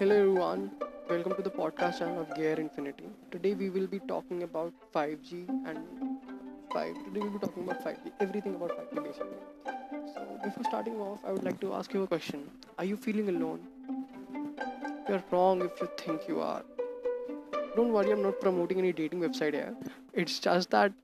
Hello everyone, welcome to the podcast channel of Gear Infinity. Today we will be talking about 5G and 5. Today we'll be talking about 5G, everything about 5G basically. So before starting off, I would like to ask you a question. Are you feeling alone? You're wrong if you think you are. Don't worry, I'm not promoting any dating website here. It's just that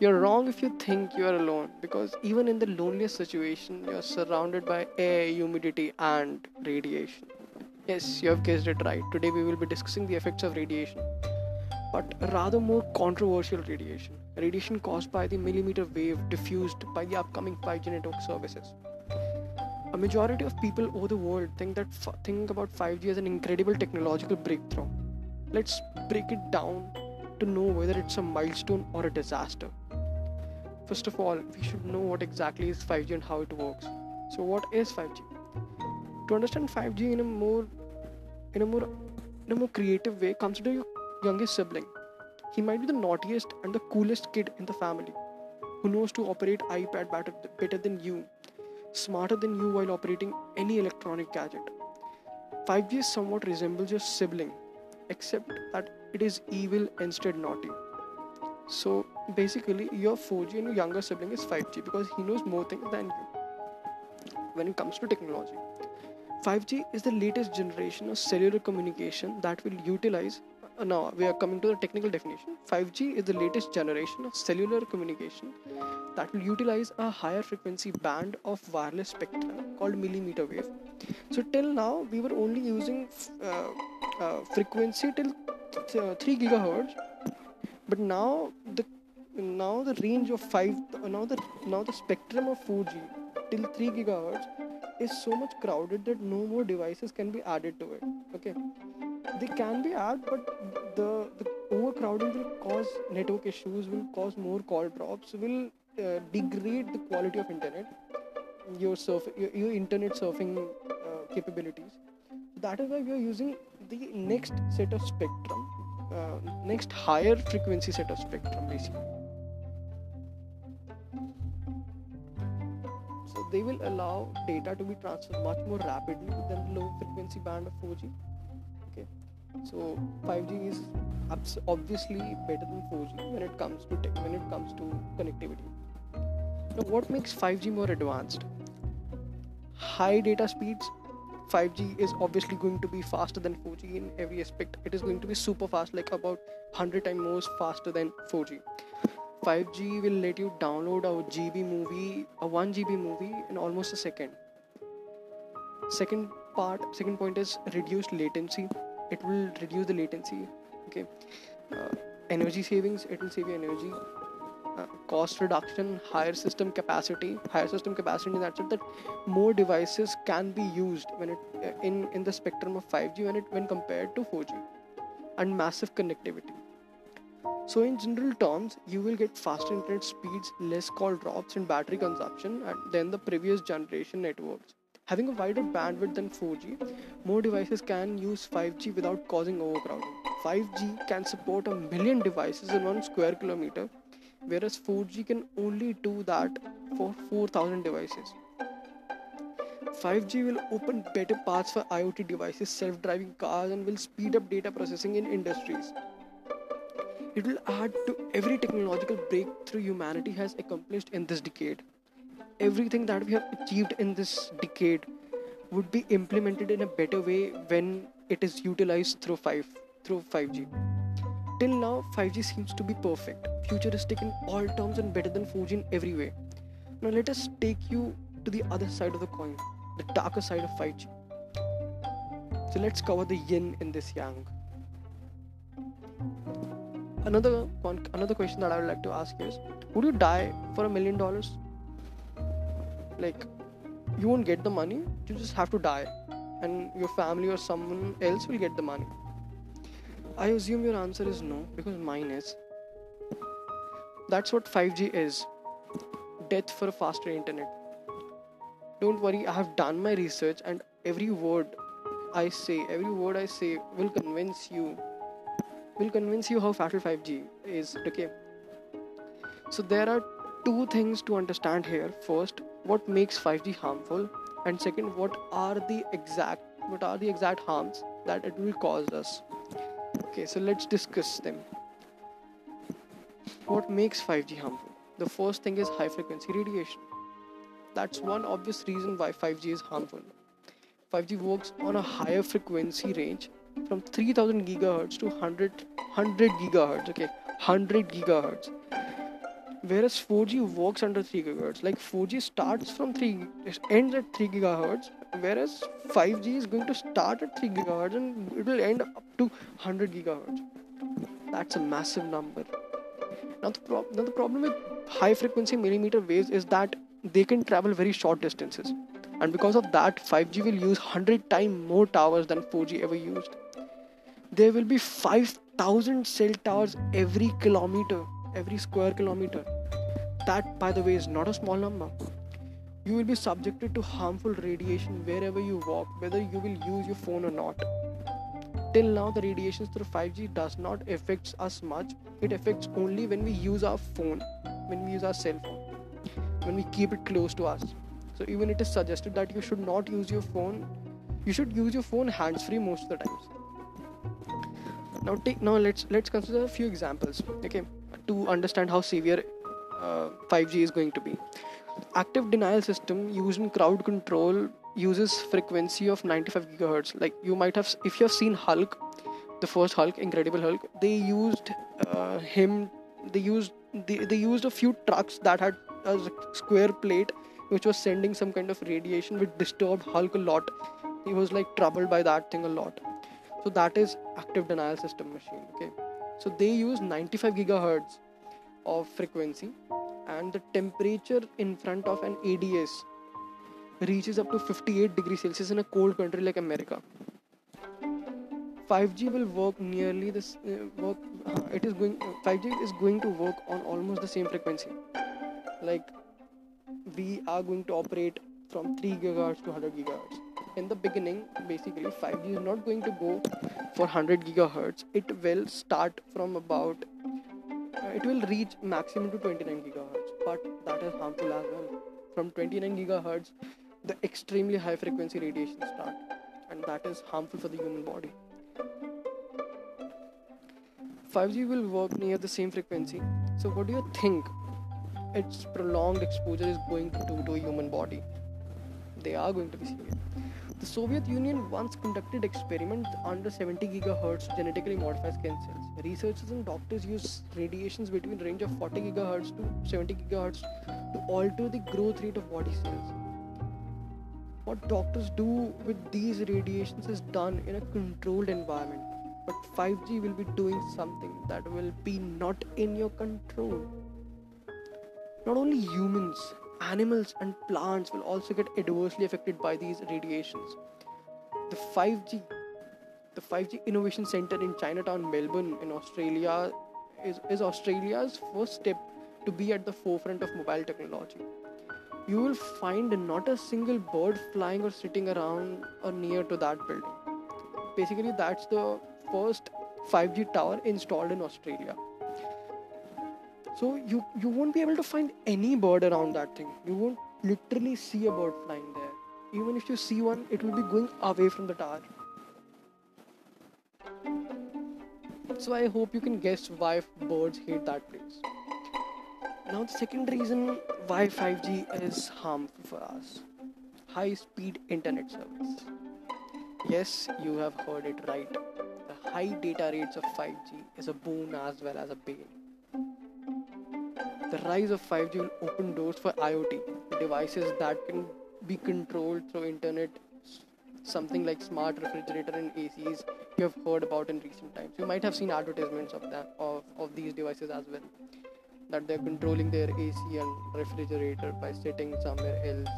you're wrong if you think you are alone because even in the loneliest situation, you're surrounded by air, humidity, and radiation. Yes, you have guessed it right. Today we will be discussing the effects of radiation, but rather more controversial radiation. Radiation caused by the millimeter wave diffused by the upcoming 5G network services. A majority of people over the world think that f- think about 5G as an incredible technological breakthrough. Let's break it down to know whether it's a milestone or a disaster. First of all, we should know what exactly is 5G and how it works. So, what is 5G? To understand 5G in a more in a more in a more creative way, consider your youngest sibling. He might be the naughtiest and the coolest kid in the family, who knows to operate iPad better, better than you, smarter than you while operating any electronic gadget. 5G somewhat resembles your sibling, except that it is evil instead naughty. So basically, your 4G and your younger sibling is 5G because he knows more things than you. When it comes to technology, 5G is the latest generation of cellular communication that will utilize. Uh, now we are coming to the technical definition. 5G is the latest generation of cellular communication that will utilize a higher frequency band of wireless spectrum called millimeter wave. So till now we were only using uh, uh, frequency till uh, 3 gigahertz but now the now the range of 5 now the now the spectrum of 4g till 3 gigahertz is so much crowded that no more devices can be added to it okay? They can be added but the, the overcrowding will cause network issues will cause more call drops will uh, degrade the quality of internet your surf your, your internet surfing uh, capabilities. That is why we are using the next set of spectrum uh, next higher frequency set of spectrum basically they will allow data to be transferred much more rapidly than the low frequency band of 4g okay. So 5g is obviously better than 4g when it comes to when it comes to connectivity. Now what makes 5g more advanced? High data speeds. 5G is obviously going to be faster than 4G in every aspect. It is going to be super fast, like about 100 times more faster than 4G. 5G will let you download a GB movie, a 1 GB movie in almost a second. Second part, second point is reduced latency. It will reduce the latency. Okay. Uh, energy savings, it will save you energy. Uh, cost reduction, higher system capacity, higher system capacity in that sense that more devices can be used when it uh, in in the spectrum of 5G when it when compared to 4G, and massive connectivity. So in general terms, you will get faster internet speeds, less call drops, and battery consumption than the previous generation networks. Having a wider bandwidth than 4G, more devices can use 5G without causing overcrowding. 5G can support a million devices in one square kilometer whereas 4G can only do that for 4000 devices. 5G will open better paths for IoT devices, self driving cars, and will speed up data processing in industries. It will add to every technological breakthrough humanity has accomplished in this decade. Everything that we have achieved in this decade would be implemented in a better way when it is utilized through 5 through 5G. Till now, 5G seems to be perfect, futuristic in all terms, and better than 4G in every way. Now, let us take you to the other side of the coin, the darker side of 5G. So, let's cover the yin in this yang. Another one, another question that I would like to ask is: Would you die for a million dollars? Like, you won't get the money; you just have to die, and your family or someone else will get the money. I assume your answer is no because mine is. That's what 5G is death for a faster internet. Don't worry, I have done my research and every word I say, every word I say will convince you, will convince you how faster 5G is. Okay. So there are two things to understand here. First, what makes 5G harmful, and second, what are the exact what are the exact harms that it will cause us. Okay, so let's discuss them. What makes 5G harmful? The first thing is high frequency radiation. That's one obvious reason why 5G is harmful. 5G works on a higher frequency range from 3000 gigahertz to 100 100 gigahertz okay 100 gigahertz whereas 4G works under 3 gigahertz. Like 4G starts from 3, it ends at 3 gigahertz, whereas 5G is going to start at 3 gigahertz and it will end up to 100 gigahertz. That's a massive number. Now the, pro- now the problem with high frequency millimeter waves is that they can travel very short distances, and because of that, 5G will use 100 times more towers than 4G ever used. There will be 5,000 cell towers every kilometer every square kilometer. That, by the way, is not a small number. You will be subjected to harmful radiation wherever you walk, whether you will use your phone or not. Till now, the radiations through 5G does not affect us much. It affects only when we use our phone, when we use our cell phone, when we keep it close to us. So even it is suggested that you should not use your phone. You should use your phone hands-free most of the times. Now take now let's let's consider a few examples. Okay to understand how severe uh, 5G is going to be. Active denial system used in crowd control uses frequency of 95 gigahertz. Like you might have, if you have seen Hulk, the first Hulk, Incredible Hulk, they used uh, him. They used they, they used a few trucks that had a square plate which was sending some kind of radiation which disturbed Hulk a lot. He was like troubled by that thing a lot. So that is active denial system machine. Okay? So they use 95 gigahertz of frequency and the temperature in front of an ads reaches up to 58 degrees celsius in a cold country like america. 5g will work nearly this uh, work uh, it is going uh, 5g is going to work on almost the same frequency. Like we are going to operate from 3 gigahertz to 100 gigahertz in the beginning basically 5g is not going to go for 100 gigahertz. It will start from about uh, it will reach maximum to 29 gigahertz but that is harmful as well. From 29 gigahertz the extremely high frequency radiation start and that is harmful for the human body. 5g will work near the same frequency. So what do you think its prolonged exposure is going to do to a human body? They are going to be severe the Soviet Union once conducted experiments under 70 gigahertz genetically modified skin cells. Researchers and doctors use radiations between the range of 40 gigahertz to 70 gigahertz to alter the growth rate of body cells. What doctors do with these radiations is done in a controlled environment. But 5G will be doing something that will be not in your control. Not only humans, animals and plants will also get adversely affected by these radiations. The 5G, the 5G Innovation Center in Chinatown, Melbourne, in Australia, is, is Australia's first step to be at the forefront of mobile technology. You will find not a single bird flying or sitting around or near to that building. Basically, that's the first 5G tower installed in Australia so you you won't be able to find any bird around that thing. You won't literally see a bird flying there. Even if you see one it will be going away from the tower. So i hope you can guess why birds hate that place. Now the second reason why 5g is harmful for us. High speed internet service. Yes you have heard it right. The high data rates of 5g is a boon as well as a bane the rise of 5G will open doors for IoT devices that can be controlled through internet, something like smart refrigerator and ACs you have heard about in recent times. You might have seen advertisements of that of, of these devices as well. That they're controlling their AC and refrigerator by sitting somewhere else.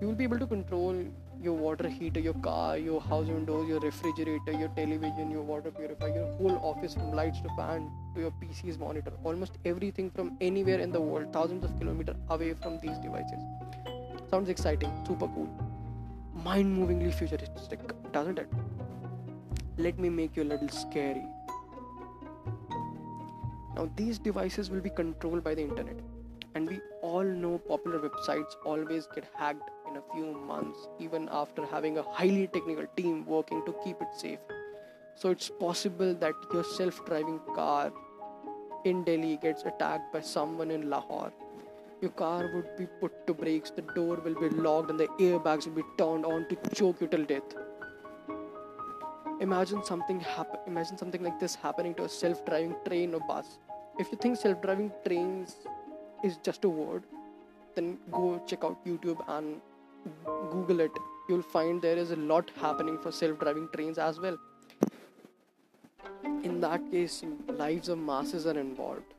You will be able to control your water heater, your car, your house windows, your refrigerator, your television, your water purifier, your whole office from lights to fan to your PC's monitor. Almost everything from anywhere in the world, thousands of kilometers away from these devices. Sounds exciting, super cool, mind movingly futuristic, doesn't it? Let me make you a little scary. Now, these devices will be controlled by the internet, and we all know popular websites always get hacked in a few months, even after having a highly technical team working to keep it safe. So it's possible that your self driving car in Delhi gets attacked by someone in Lahore. Your car would be put to brakes, the door will be locked, and the airbags will be turned on to choke you till death. Imagine something happen. Imagine something like this happening to a self-driving train or bus. If you think self-driving trains is just a word, then go check out YouTube and Google it. You'll find there is a lot happening for self-driving trains as well in that case, lives of masses are involved.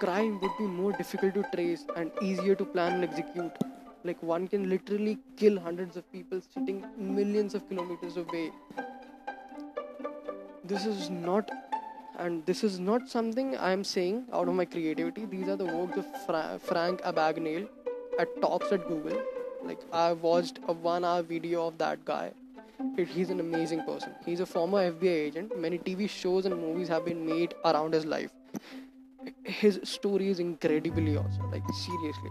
Crime would be more difficult to trace and easier to plan and execute. Like one can literally kill hundreds of people sitting millions of kilometers away. This is not, and this is not something I am saying out of my creativity. These are the works of Fra- Frank Abagnale at talks at Google. Like I watched a one-hour video of that guy he's an amazing person. He's a former FBI agent. Many TV shows and movies have been made around his life. His story is incredibly awesome. Like seriously,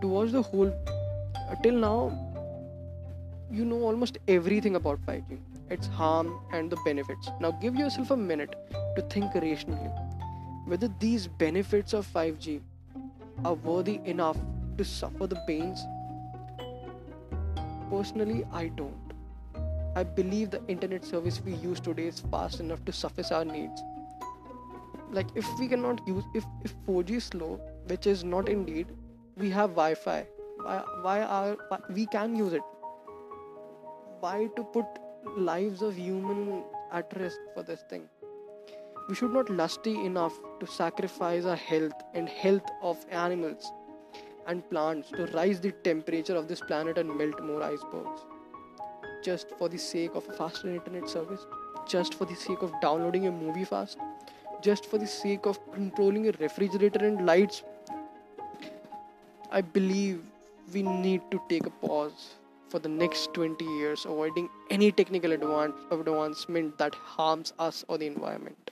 to watch the whole uh, till now, you know almost everything about 5G, its harm and the benefits. Now give yourself a minute to think rationally whether these benefits of 5G are worthy enough to suffer the pains. Personally, I don't. I believe the internet service we use today is fast enough to suffice our needs. Like if we cannot use if, if 4G is slow, which is not indeed, we have Wi-Fi. Why, why are why, we can use it? Why to put lives of human at risk for this thing? We should not lusty enough to sacrifice our health and health of animals and plants to rise the temperature of this planet and melt more icebergs just for the sake of a faster internet service, just for the sake of downloading a movie fast, just for the sake of controlling a refrigerator and lights. I believe we need to take a pause for the next 20 years, avoiding any technical advance, advancement that harms us or the environment.